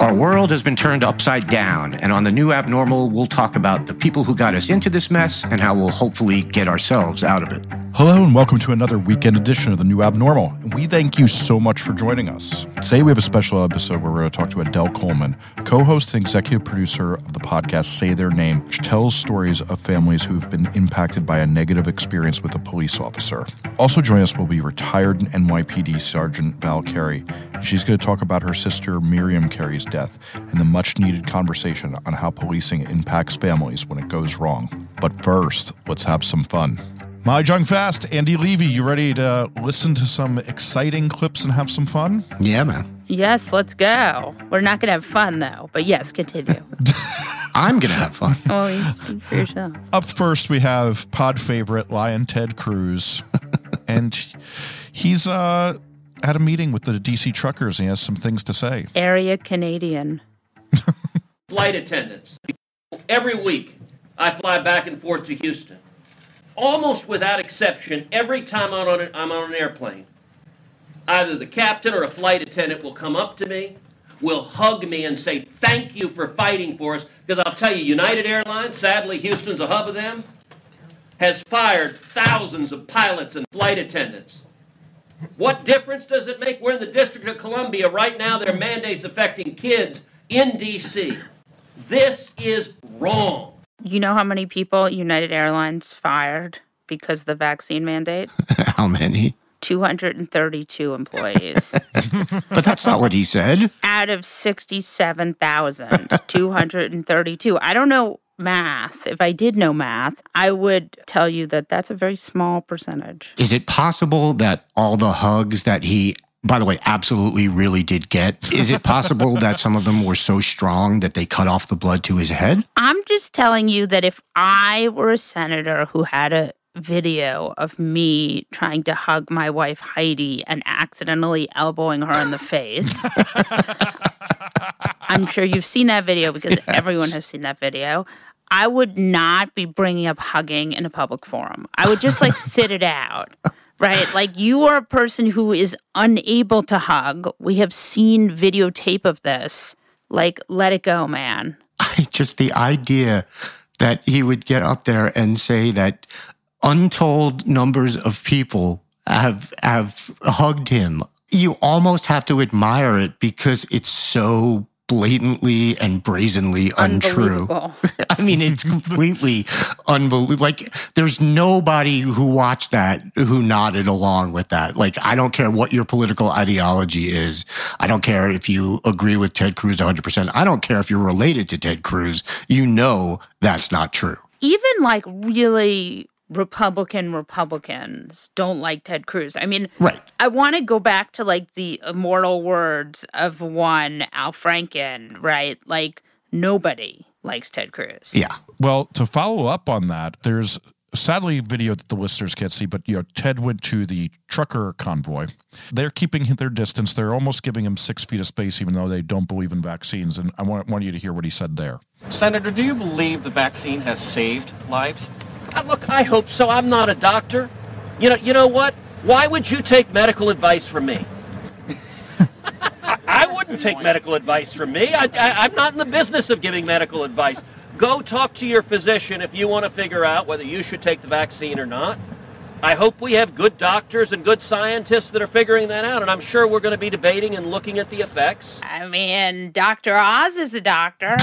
Our world has been turned upside down, and on the new abnormal, we'll talk about the people who got us into this mess and how we'll hopefully get ourselves out of it. Hello, and welcome to another weekend edition of the New Abnormal. We thank you so much for joining us. Today, we have a special episode where we're going to talk to Adell Coleman, co host and executive producer of the podcast Say Their Name, which tells stories of families who've been impacted by a negative experience with a police officer. Also, joining us will be retired NYPD Sergeant Val Carey. She's going to talk about her sister Miriam Carey's death and the much needed conversation on how policing impacts families when it goes wrong. But first, let's have some fun. Molly Jong-Fast, Andy Levy, you ready to listen to some exciting clips and have some fun? Yeah, man. Yes, let's go. We're not going to have fun, though. But yes, continue. I'm going to have fun. oh, you speak for yourself. Up first, we have pod favorite Lion Ted Cruz. and he's uh, at a meeting with the DC truckers and he has some things to say. Area Canadian. flight attendants. Every week, I fly back and forth to Houston. Almost without exception, every time I'm on, a, I'm on an airplane, either the captain or a flight attendant will come up to me, will hug me, and say, Thank you for fighting for us. Because I'll tell you, United Airlines, sadly, Houston's a hub of them, has fired thousands of pilots and flight attendants. What difference does it make? We're in the District of Columbia right now. There are mandates affecting kids in D.C. This is wrong. You know how many people United Airlines fired because of the vaccine mandate? how many? 232 employees. but that's not what he said. Out of 67,232. I don't know math. If I did know math, I would tell you that that's a very small percentage. Is it possible that all the hugs that he by the way, absolutely really did get. Is it possible that some of them were so strong that they cut off the blood to his head? I'm just telling you that if I were a senator who had a video of me trying to hug my wife Heidi and accidentally elbowing her in the face. I'm sure you've seen that video because yes. everyone has seen that video. I would not be bringing up hugging in a public forum. I would just like sit it out right? Like you are a person who is unable to hug. We have seen videotape of this. Like, let it go, man. I just the idea that he would get up there and say that untold numbers of people have have hugged him. You almost have to admire it because it's so blatantly and brazenly untrue. I mean, it's completely unbelievable. Like, there's nobody who watched that who nodded along with that. Like, I don't care what your political ideology is. I don't care if you agree with Ted Cruz 100%. I don't care if you're related to Ted Cruz. You know that's not true. Even like really Republican Republicans don't like Ted Cruz. I mean, right. I want to go back to like the immortal words of one Al Franken, right? Like nobody likes Ted Cruz. Yeah. Well, to follow up on that, there's sadly video that the listeners can't see, but you know, Ted went to the trucker convoy. They're keeping their distance. They're almost giving him six feet of space, even though they don't believe in vaccines. And I want, want you to hear what he said there. Senator, do you believe the vaccine has saved lives? Look, I hope so. I'm not a doctor. You know, you know what? Why would you take medical advice from me? I, I, wouldn't take medical advice from me. I, I, I'm not in the business of giving medical advice. Go talk to your physician if you want to figure out whether you should take the vaccine or not. I hope we have good doctors and good scientists that are figuring that out, and I'm sure we're going to be debating and looking at the effects. I mean, Dr. Oz is a doctor.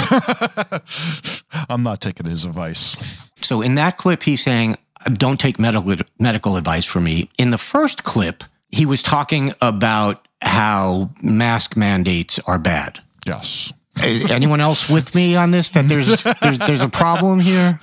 I'm not taking his advice. So in that clip, he's saying, "Don't take medical medical advice from me." In the first clip, he was talking about how mask mandates are bad. Yes. Is anyone else with me on this? That there's there's, there's a problem here.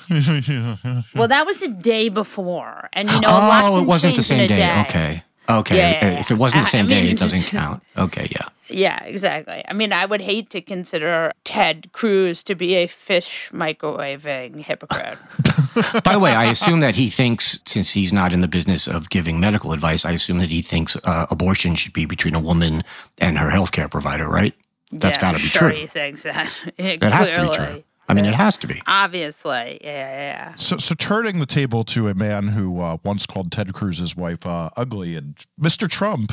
well, that was the day before, and you know, a lot oh, it wasn't the change same a day. Okay, okay. Yeah, yeah. If it wasn't the same I mean- day, it doesn't count. Okay, yeah. Yeah, exactly. I mean, I would hate to consider Ted Cruz to be a fish microwaving hypocrite. By the way, I assume that he thinks, since he's not in the business of giving medical advice, I assume that he thinks uh, abortion should be between a woman and her healthcare provider, right? That's yeah, got to be sure true. He thinks that. That has to be true. I mean, it has to be. Obviously, yeah, yeah. So, so turning the table to a man who uh, once called Ted Cruz's wife uh, ugly, and Mr. Trump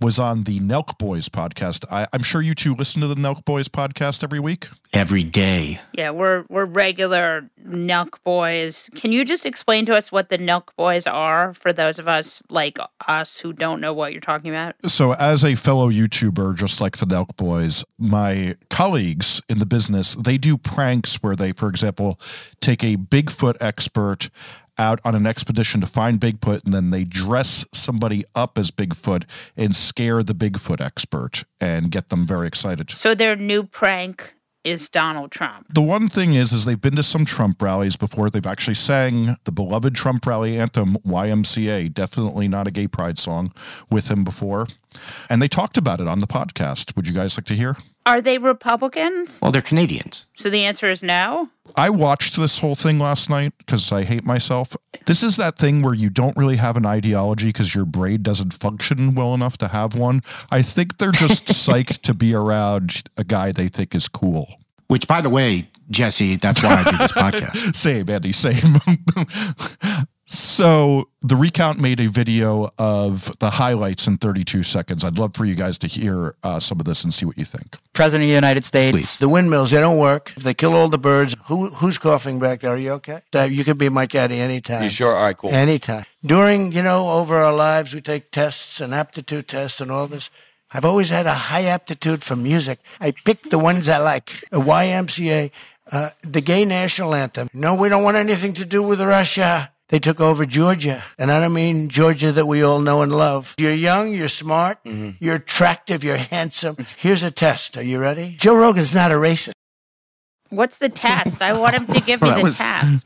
was on the Nelk Boys podcast. I, I'm sure you two listen to the Nelk Boys podcast every week. Every day. Yeah, we're we're regular Nelk boys. Can you just explain to us what the Nelk boys are for those of us like us who don't know what you're talking about? So, as a fellow YouTuber, just like the Nelk Boys, my colleagues in the business, they do pranks where they, for example, take a Bigfoot expert out on an expedition to find Bigfoot, and then they dress somebody up as Bigfoot and scare the Bigfoot expert and get them very excited. So their new prank is Donald Trump. The one thing is, is they've been to some Trump rallies before. They've actually sang the beloved Trump rally anthem, YMCA, definitely not a gay pride song, with him before. And they talked about it on the podcast. Would you guys like to hear? Are they Republicans? Well, they're Canadians. So the answer is no. I watched this whole thing last night because I hate myself. This is that thing where you don't really have an ideology because your brain doesn't function well enough to have one. I think they're just psyched to be around a guy they think is cool. Which, by the way, Jesse, that's why I do this podcast. Same, Andy, same. so the recount made a video of the highlights in 32 seconds. I'd love for you guys to hear uh, some of this and see what you think. President of the United States. Please. The windmills, they don't work. If they kill all the birds, who who's coughing back there? Are you okay? Uh, You could be my caddy anytime. You sure? All right, cool. Anytime. During, you know, over our lives, we take tests and aptitude tests and all this. I've always had a high aptitude for music. I picked the ones I like. A YMCA, uh, the gay national anthem. No, we don't want anything to do with Russia. They took over Georgia. And I don't mean Georgia that we all know and love. You're young, you're smart, mm-hmm. you're attractive, you're handsome. Here's a test. Are you ready? Joe Rogan's not a racist. What's the test? I want him to give me That the was- test.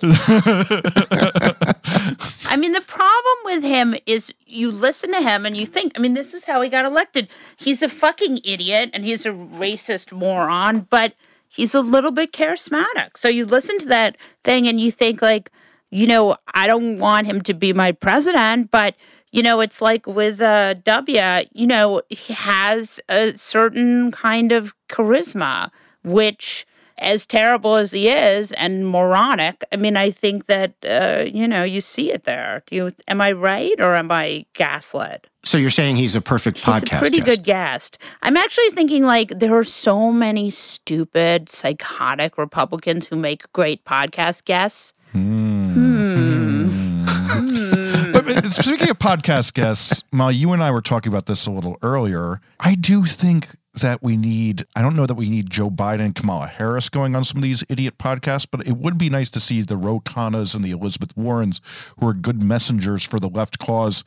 I mean, the problem with him is you listen to him and you think, I mean, this is how he got elected. He's a fucking idiot and he's a racist moron, but he's a little bit charismatic. So you listen to that thing and you think, like, you know, I don't want him to be my president, but you know, it's like with uh, W, you know, he has a certain kind of charisma, which, as terrible as he is and moronic, I mean, I think that, uh, you know, you see it there. Do you, am I right or am I gaslit? So you're saying he's a perfect He's podcast a pretty guest. good guest. I'm actually thinking like there are so many stupid, psychotic Republicans who make great podcast guests. But speaking of podcast guests, Molly, you and I were talking about this a little earlier. I do think that we need, I don't know that we need Joe Biden and Kamala Harris going on some of these idiot podcasts, but it would be nice to see the Ro Khannas and the Elizabeth Warrens, who are good messengers for the left cause,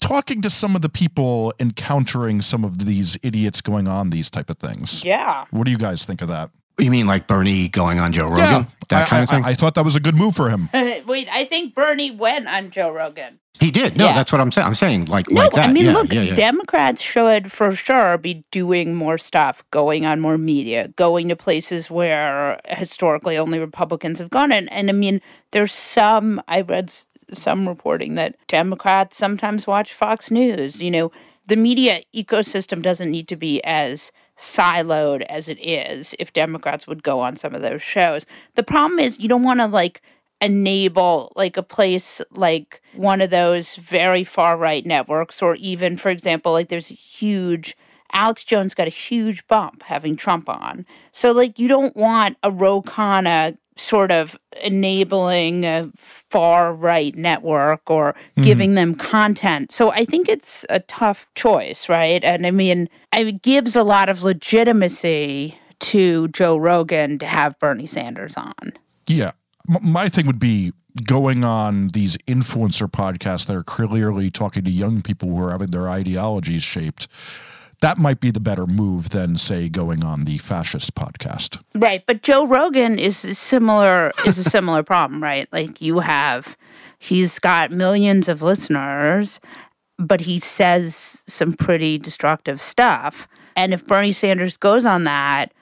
talking to some of the people encountering some of these idiots going on these type of things. Yeah. What do you guys think of that? You mean like Bernie going on Joe Rogan? That I, kind of thing? I thought that was a good move for him. Uh, wait, I think Bernie went on Joe Rogan. he did. No, Yeah. that's what I'm saying. I'm saying like No, like that. I mean, yeah, look, yeah, yeah. Democrats should for sure be doing more stuff, going on more media, going to places where historically only Republicans have gone. And, and I mean, there's some, I read some reporting that Democrats sometimes watch Fox News. You know, the media ecosystem doesn't need to be as siloed as it is if Democrats would go on some of those shows. The problem is you don't want to like enable like a place like one of those very far right networks or even for example like there's a huge Alex Jones got a huge bump having Trump on. So like you don't want a Ro Khanna sort of enabling a far right network or mm-hmm. giving them content. So I think it's a tough choice, right? And I mean, it gives a lot of legitimacy to Joe Rogan to have Bernie Sanders on. Yeah. M- my thing would be going on these influencer podcasts that are clearly talking to young people who are having their ideologies shaped. That might be the better move than, say, going on the fascist podcast. Right, but Joe Rogan is similar is a similar problem, right? Like you have he's got millions of listeners, but he says some pretty destructive stuff. And if Bernie Sanders goes on that,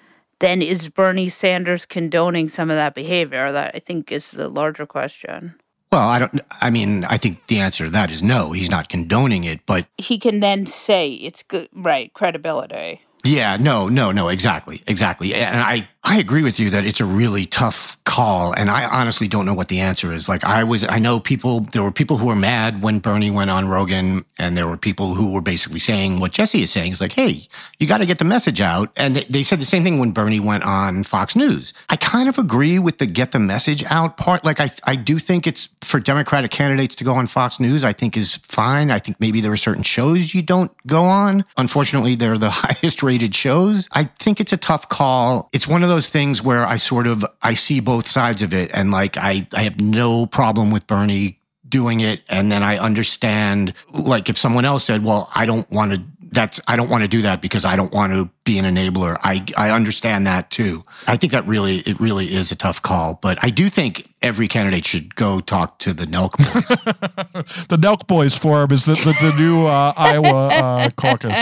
then is Bernie Sanders condoning some of that behavior? That I think is the larger question. Well, I don't. I mean, I think the answer to that is no. He's not condoning it, but He can then say it's good, right? Credibility. Yeah, no, no, no, exactly, exactly. And I, I agree with you that it's a really tough call. And I honestly don't know what the answer is. Like I was, I know people, there were people who were mad when Bernie went on Rogan and there were people who were basically saying what Jesse is saying is like, Hey, you got to get the message out. And they, they said the same thing when Bernie went on Fox News. I kind of agree with the get the message out part. Like I, I do think it's for Democratic candidates to go on Fox News, I think is fine. I think maybe there are certain shows you don't go on. Unfortunately, they're the highest rated shows. I think it's a tough call. It's one of those things where I sort of I see both sides of it and like I I have no problem with Bernie doing it and then I understand like if someone else said, "Well, I don't want to that's I don't want to do that because I don't want to be an enabler." I I understand that too. I think that really it really is a tough call, but I do think every candidate should go talk to the Nelk boys. The Nelk Boys Forum is the, the, the new uh, Iowa uh, caucus.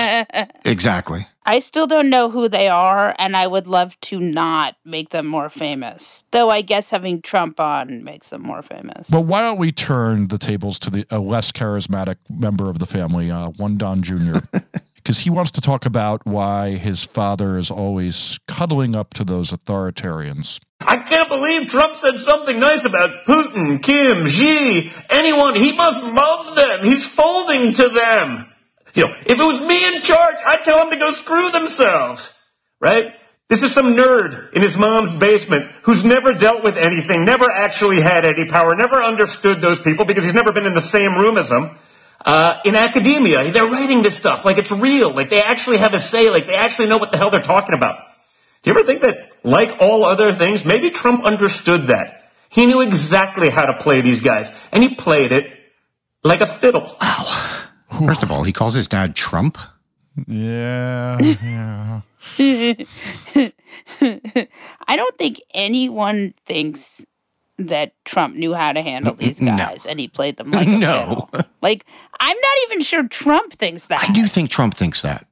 exactly. I still don't know who they are, and I would love to not make them more famous. Though I guess having Trump on makes them more famous. But why don't we turn the tables to the a less charismatic member of the family, uh, one Don Jr., because he wants to talk about why his father is always cuddling up to those authoritarians. I can't believe Trump said something nice about Putin, Kim, Xi, anyone. He must love them. He's folding to them. You know, if it was me in charge, I'd tell them to go screw themselves. Right? This is some nerd in his mom's basement who's never dealt with anything, never actually had any power, never understood those people because he's never been in the same room as them. Uh, in academia, they're writing this stuff like it's real, like they actually have a say, like they actually know what the hell they're talking about. Do you ever think that, like all other things, maybe Trump understood that? He knew exactly how to play these guys, and he played it like a fiddle. First of all, he calls his dad Trump. Yeah, yeah. I don't think anyone thinks that Trump knew how to handle these no. guys and he played them like a No. fiddle. Like, I'm not even sure Trump thinks that. I do think Trump thinks that.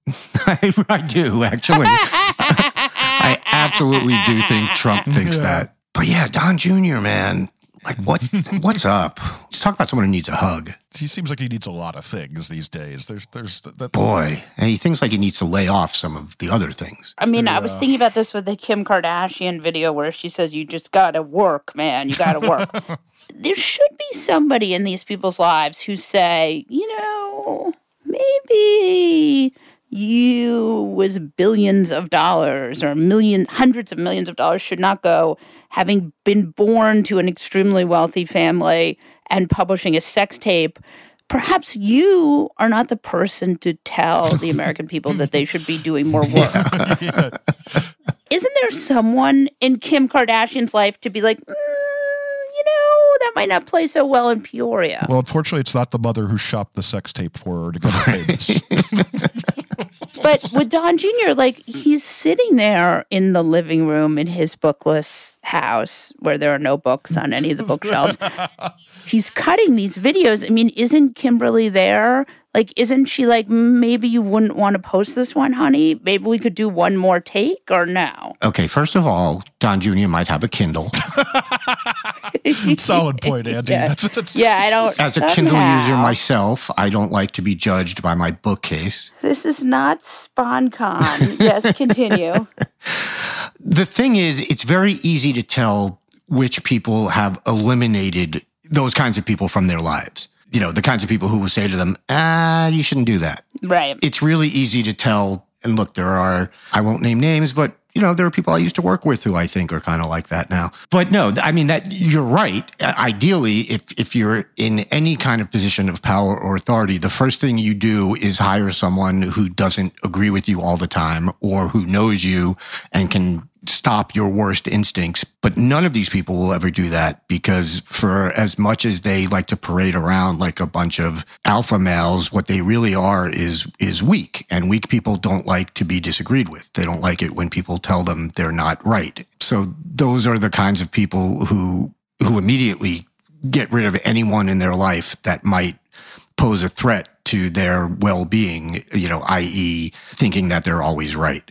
I, I do, actually. I absolutely do think Trump thinks that. But yeah, Don Jr., man. Like, what? what's up? Let's talk about someone who needs a hug. He seems like he needs a lot of things these days. There's, there's that. Boy, and he thinks like he needs to lay off some of the other things. I mean, I was thinking about this with the Kim Kardashian video where she says, You just gotta work, man. You gotta work. there should be somebody in these people's lives who say, You know, maybe you with billions of dollars or million hundreds of millions of dollars should not go having been born to an extremely wealthy family and publishing a sex tape perhaps you are not the person to tell the american people that they should be doing more work. Isn't there someone in kim kardashian's life to be like mm, you know that might not play so well in peoria? Well, unfortunately, it's not the mother who shopped the sex tape for her to get the payments. But with Don Jr., like he's sitting there in the living room in his bookless house where there are no books on any of the bookshelves. he's cutting these videos. I mean, isn't Kimberly there? Like, isn't she like, maybe you wouldn't want to post this one, honey? Maybe we could do one more take or no? Okay, first of all, Don Jr. might have a Kindle. Solid point, Andy. Yeah. That's, that's, Yeah, I don't. As a Kindle user myself, I don't like to be judged by my bookcase. This is not SpawnCon. yes, continue. The thing is, it's very easy to tell which people have eliminated those kinds of people from their lives. You know, the kinds of people who will say to them, ah, you shouldn't do that. Right. It's really easy to tell. And look, there are, I won't name names, but you know, there are people I used to work with who I think are kind of like that now. But no, I mean that you're right. Ideally, if if you're in any kind of position of power or authority, the first thing you do is hire someone who doesn't agree with you all the time or who knows you and can stop your worst instincts. But none of these people will ever do that because for as much as they like to parade around like a bunch of alpha males, what they really are is, is weak and weak people don't like to be disagreed with. They don't like it when people tell them they're not right. So those are the kinds of people who, who immediately get rid of anyone in their life that might pose a threat to their well-being, you know, i.e. thinking that they're always right.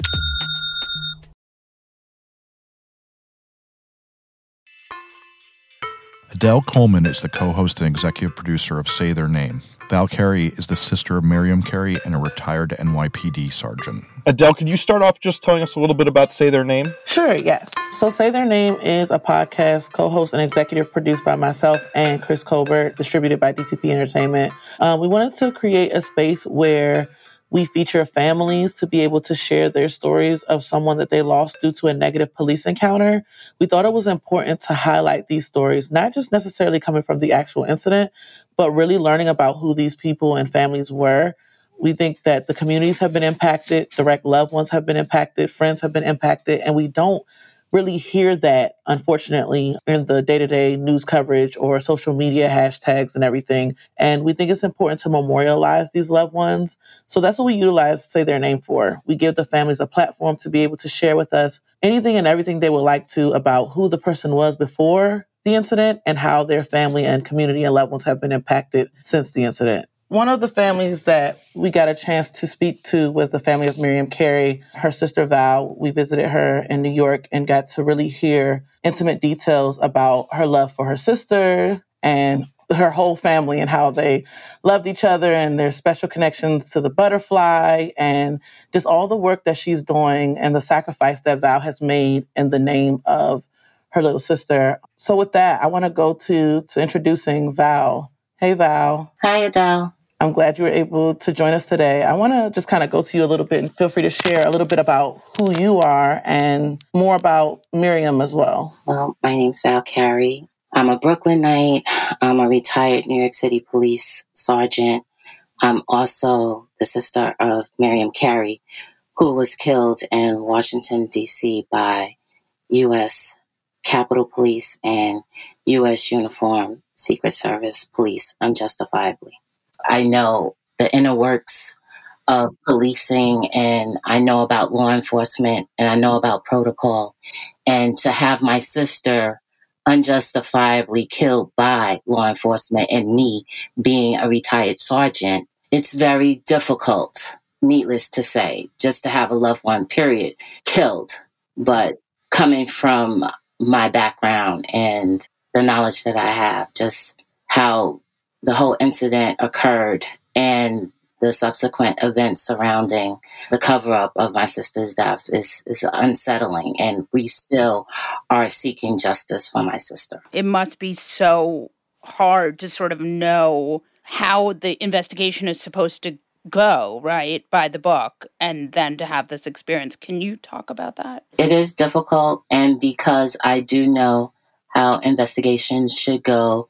Adell Coleman is the co host and executive producer of Say Their Name. Val Carey is the sister of Miriam Carey and a retired NYPD sergeant. Adele, could you start off just telling us a little bit about Say Their Name? Sure, yes. So, Say Their Name is a podcast co host and executive produced by myself and Chris Colbert, distributed by DCP Entertainment. Uh, we wanted to create a space where we feature families to be able to share their stories of someone that they lost due to a negative police encounter. We thought it was important to highlight these stories, not just necessarily coming from the actual incident, but really learning about who these people and families were. We think that the communities have been impacted, direct loved ones have been impacted, friends have been impacted, and we don't really hear that, unfortunately, in the day to day news coverage or social media hashtags and everything. And we think it's important to memorialize these loved ones. So that's what we utilize Say Their Name for. We give the families a platform to be able to share with us anything and everything they would like to about who the person was before the incident and how their family and community and loved ones have been impacted since the incident. One of the families that we got a chance to speak to was the family of Miriam Carey, her sister Val. We visited her in New York and got to really hear intimate details about her love for her sister and her whole family and how they loved each other and their special connections to the butterfly and just all the work that she's doing and the sacrifice that Val has made in the name of her little sister. So with that, I want to go to to introducing Val. Hey Val. Hi Adell. I'm glad you were able to join us today. I want to just kind of go to you a little bit and feel free to share a little bit about who you are and more about Miriam as well. Well, my name's Val Carey. I'm a Brooklynite. I'm a retired New York City police sergeant. I'm also the sister of Miriam Carey, who was killed in Washington, D.C. by U.S. Capitol Police and U.S. Uniform Secret Service police unjustifiably. I know the inner works of policing and I know about law enforcement and I know about protocol. And to have my sister unjustifiably killed by law enforcement and me being a retired sergeant, it's very difficult, needless to say, just to have a loved one, period, killed. But coming from my background and the knowledge that I have, just how the whole incident occurred and the subsequent events surrounding the cover up of my sister's death is, is unsettling. And we still are seeking justice for my sister. It must be so hard to sort of know how the investigation is supposed to go, right, by the book, and then to have this experience. Can you talk about that? It is difficult. And because I do know how investigations should go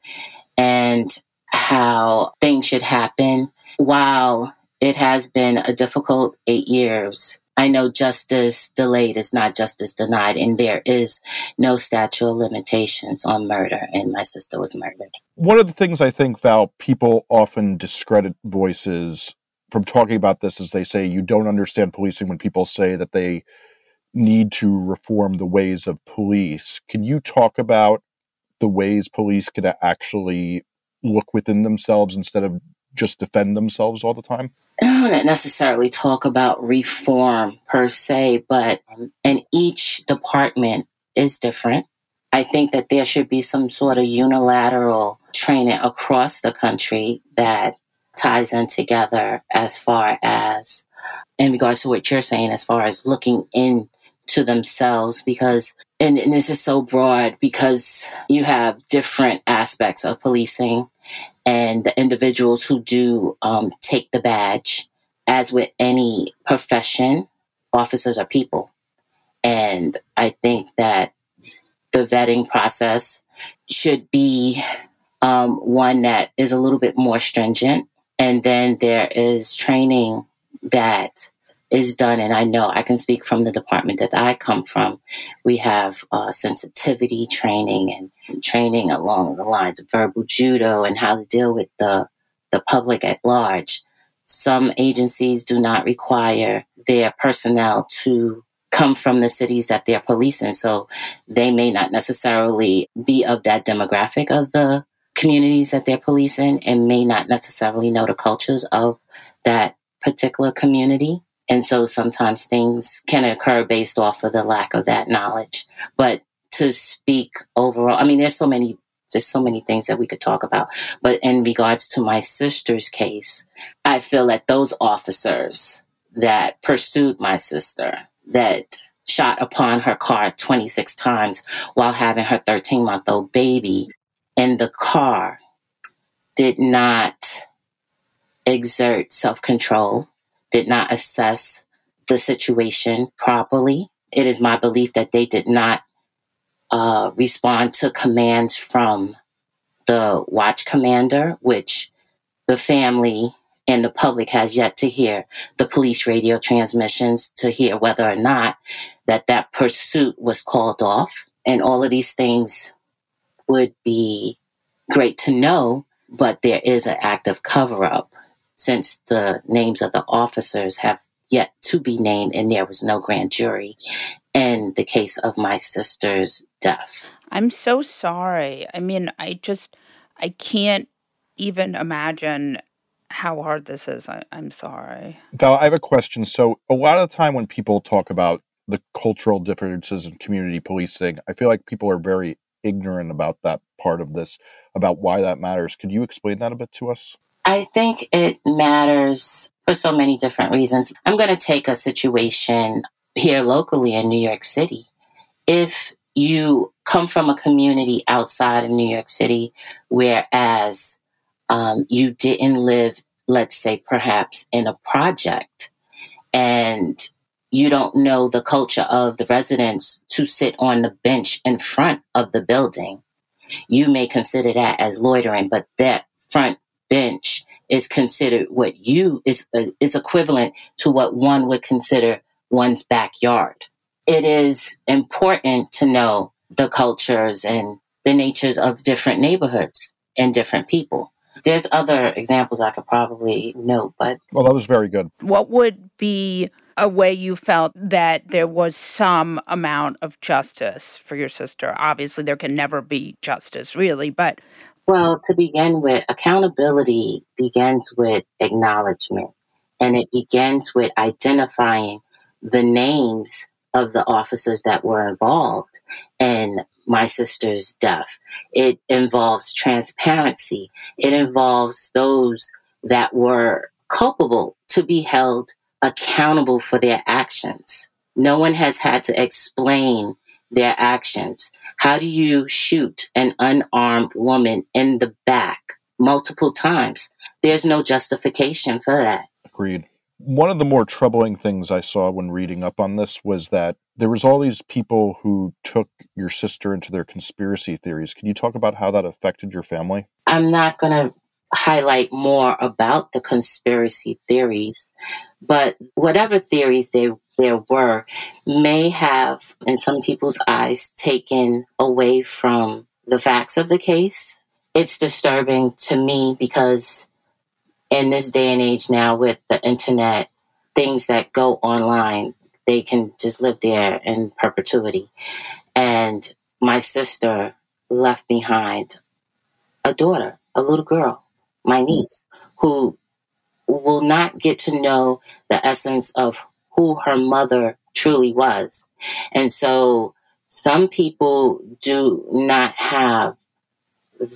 and how things should happen, while it has been a difficult eight years, I know justice delayed is not justice denied, and there is no statute of limitations on murder, and my sister was murdered. One of the things I think, Val, people often discredit voices from talking about this is they say you don't understand policing when people say that they need to reform the ways of police. Can you talk about the ways police could actually look within themselves instead of just defend themselves all the time? I don't necessarily talk about reform per se, but um, in each department is different. I think that there should be some sort of unilateral training across the country that ties in together as far as in regards to what you're saying, as far as looking into themselves, because and, and this is so broad because you have different aspects of policing and the individuals who do um, take the badge. As with any profession, officers are people. And I think that the vetting process should be um, one that is a little bit more stringent. And then there is training that is done. And I know I can speak from the department that I come from. We have uh, sensitivity training and training along the lines of verbal judo and how to deal with the, the public at large. Some agencies do not require their personnel to come from the cities that they're policing. So they may not necessarily be of that demographic of the communities that they're policing and may not necessarily know the cultures of that particular community. And so sometimes things can occur based off of the lack of that knowledge. But to speak overall, I mean, there's so many, there's so many things that we could talk about. But in regards to my sister's case, I feel that those officers that pursued my sister, that shot upon her car 26 times while having her 13 month old baby in the car, did not exert self control did not assess the situation properly. It is my belief that they did not uh, respond to commands from the watch commander, which the family and the public has yet to hear the police radio transmissions to hear whether or not that that pursuit was called off. And all of these things would be great to know, but there is an active cover up since the names of the officers have yet to be named and there was no grand jury in the case of my sister's death. I'm so sorry. I mean, I just, I can't even imagine how hard this is. I, am sorry. Val, I have a question. So, a lot of the time when people talk about the cultural differences in community policing, I feel like people are very ignorant about that part of this, about why that matters. Could you explain that a bit to us? I think it matters for so many different reasons. I'm going to take a situation here locally in New York City. If you come from a community outside of New York City, whereas um, you didn't live, let's say, perhaps in a project, and you don't know the culture of the residents to sit on the bench in front of the building, you may consider that as loitering, but that front bench is considered what you is uh, is equivalent to what one would consider one's backyard. It is important to know the cultures and the natures of different neighborhoods and different people. There's other examples I could probably note, but well, that was very good. What would be a way you felt that there was some amount of justice for your sister? Obviously, there can never be justice, really, but well, to begin with, accountability begins with acknowledgement and it begins with identifying the names of the officers that were involved in my sister's death. It involves transparency. It involves those that were culpable to be held accountable for their actions. No one has had to explain their actions. How do you shoot an unarmed woman in the back multiple times? There's no justification for that. Agreed. One of the more troubling things I saw when reading up on this was that there was all these people who took your sister into their conspiracy theories. Can you talk about how that affected your family? I'm not going to highlight more about the conspiracy theories, but whatever theories they there were may have, in some people's eyes, taken away from the facts of the case. It's disturbing to me because in this day and age now with the internet, things that go online, they can just live there in perpetuity. And my sister left behind a daughter, a little girl, my niece, who will not get to know the essence of who her mother truly was. And so some people do not have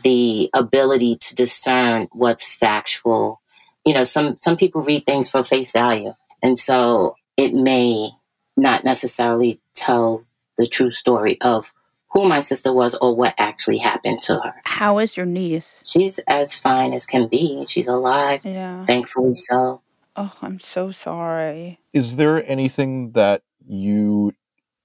the ability to discern what's factual. You know, some, some people read things for face value. And so it may not necessarily tell the true story of who my sister was or what actually happened to her. How is your niece? She's as fine as can be. She's alive. Yeah. Thankfully so. Oh, I'm so sorry. Is there anything that you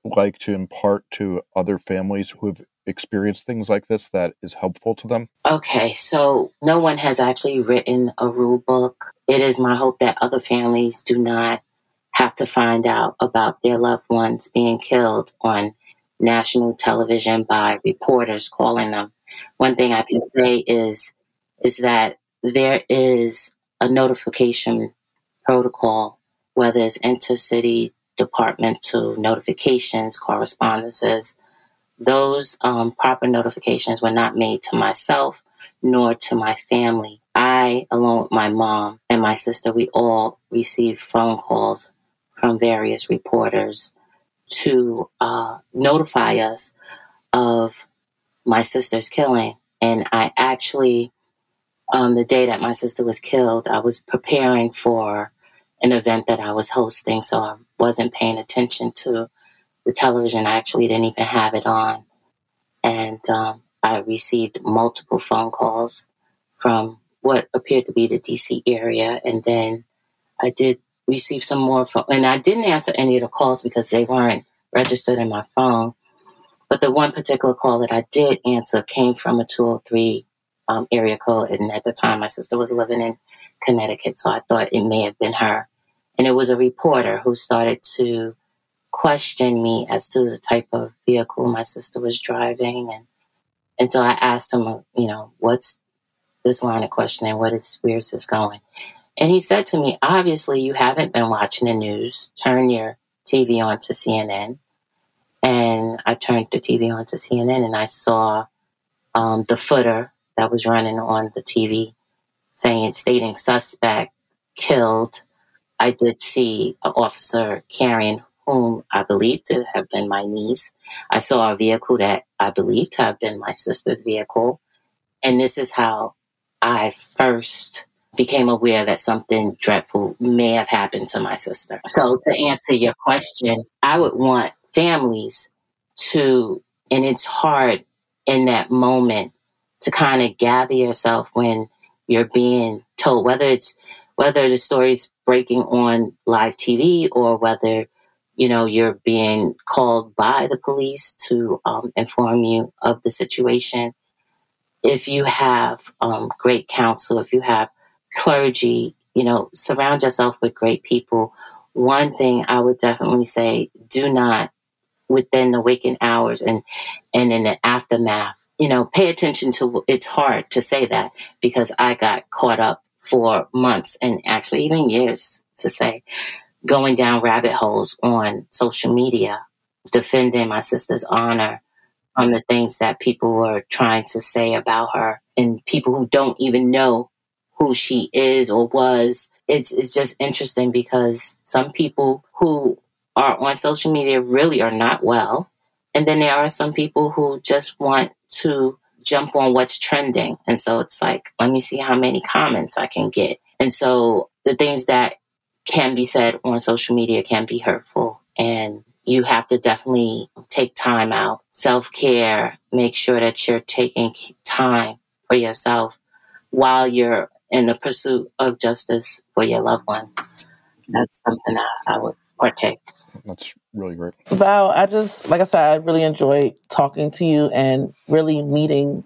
like to impart to other families who have experienced things like this that is helpful to them? Okay, so no one has actually written a rule book. It is my hope that other families do not have to find out about their loved ones being killed on national television by reporters calling them. One thing I can say is is that there is a notification protocol, whether it's intercity departmental notifications, correspondences, those um, proper notifications were not made to myself nor to my family. I, along with my mom and my sister, we all received phone calls from various reporters to uh, notify us of my sister's killing. And I actually, um, the day that my sister was killed, I was preparing for an event that I was hosting, so I wasn't paying attention to the television. I actually didn't even have it on. And um, I received multiple phone calls from what appeared to be the DC area. And then I did receive some more phone, and I didn't answer any of the calls because they weren't registered in my phone. But the one particular call that I did answer came from a 203 um, area code. And at the time, my sister was living in Connecticut, so I thought it may have been her. And it was a reporter who started to question me as to the type of vehicle my sister was driving. And, and so I asked him, you know, what's this line of questioning? What is, where's this going? And he said to me, obviously, you haven't been watching the news. Turn your TV on to CNN. And I turned the TV on to CNN and I saw um, the footer that was running on the TV saying, stating suspect killed I did see an officer carrying whom I believe to have been my niece. I saw a vehicle that I believe to have been my sister's vehicle. And this is how I first became aware that something dreadful may have happened to my sister. So, to answer your question, I would want families to, and it's hard in that moment to kind of gather yourself when you're being told, whether it's whether the story's breaking on live TV or whether you know you're being called by the police to um, inform you of the situation. If you have um, great counsel, if you have clergy, you know, surround yourself with great people. One thing I would definitely say: do not within the waking hours and and in the aftermath you know pay attention to it's hard to say that because i got caught up for months and actually even years to say going down rabbit holes on social media defending my sister's honor on the things that people were trying to say about her and people who don't even know who she is or was it's it's just interesting because some people who are on social media really are not well. And then there are some people who just want to jump on what's trending. And so it's like, let me see how many comments I can get. And so the things that can be said on social media can be hurtful. And you have to definitely take time out, self care, make sure that you're taking time for yourself while you're in the pursuit of justice for your loved one. That's something that I would partake. That's really great. Val, I just, like I said, I really enjoyed talking to you and really meeting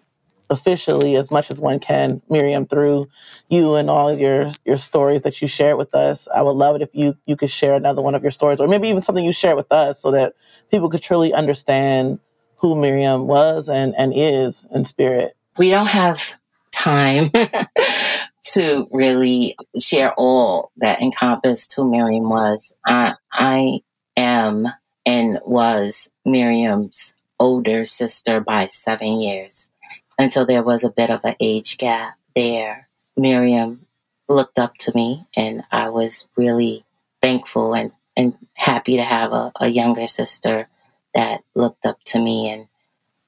officially as much as one can, Miriam, through you and all of your your stories that you shared with us. I would love it if you you could share another one of your stories, or maybe even something you shared with us, so that people could truly understand who Miriam was and and is in spirit. We don't have time to really share all that encompassed who Miriam was. I I am and was Miriam's older sister by seven years. And so there was a bit of an age gap there. Miriam looked up to me, and I was really thankful and, and happy to have a, a younger sister that looked up to me and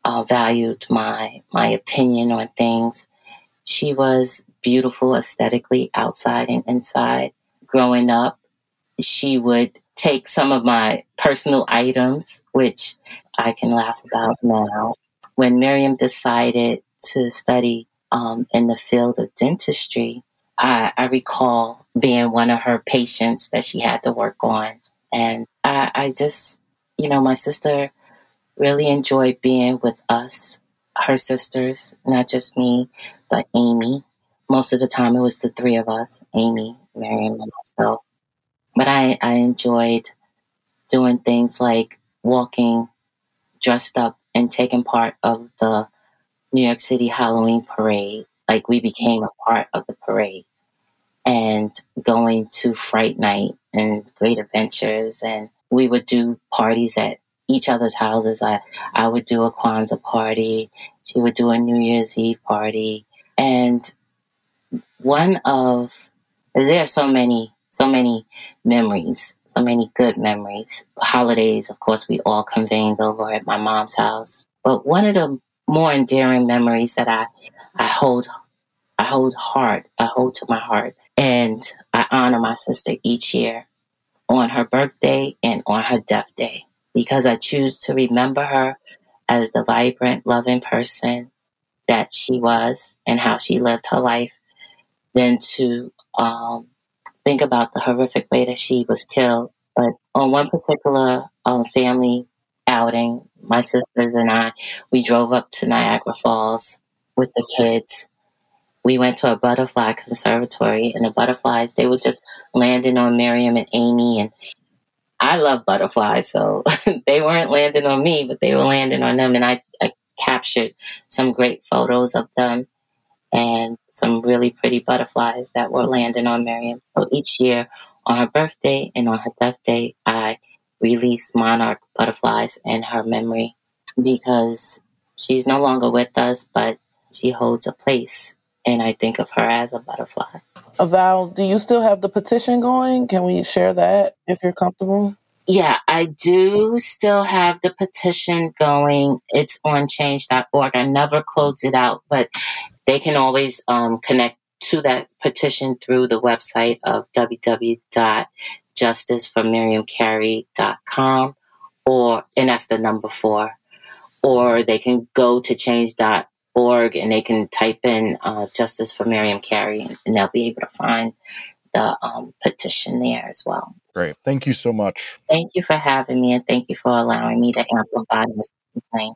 uh, valued my my opinion on things. She was beautiful aesthetically outside and inside. Growing up, she would take some of my personal items, which I can laugh about now. When Miriam decided to study um, in the field of dentistry, I, I, recall being one of her patients that she had to work on. And I, I just, you know, my sister really enjoyed being with us, her sisters, not just me, but Amy. Most of the time, it was the three of us Amy, Miriam, and myself. But I, I enjoyed doing things like walking dressed up and taking part of the New York City Halloween parade. Like we became a part of the parade and going to Fright Night and Great Adventures. And we would do parties at each other's houses. I, I would do a Kwanzaa party. She would do a New Year's Eve party. And one of, there are so many so many memories, so many good memories. Holidays, of course, we all convened over at my mom's house. But one of the more endearing memories that I, I hold, I hold hard, I hold to my heart, and I honor my sister each year on her birthday and on her death day because I choose to remember her as the vibrant, loving person that she was and how she lived her life than to um, think about the horrific way that she was killed. But on one particular um, family outing, my sisters and I, we drove up to Niagara Falls with the kids. We went to a butterfly conservatory, and the butterflies, they were just landing on Miriam and Amy. And I love butterflies, so they weren't landing on me, but they were landing on them. And I, I captured some great photos of them. And some really pretty butterflies that were landing on Miriam. So each year on her birthday and on her death day, I release monarch butterflies in her memory because she's no longer with us, but she holds a place. And I think of her as a butterfly. Val, do you still have the petition going? Can we share that if you're comfortable? Yeah, I do still have the petition going. It's on change.org. I never closed it out, but they can always um, connect to that petition through the website of www.justice4miriamcarey.com or, and that's the number four, or they can go to change.org and they can type in uh, Justice for Miriam Carey and they'll be able to find the um, petition there as well. Great. Thank you so much. Thank you for having me and thank you for allowing me to amplify this complaint.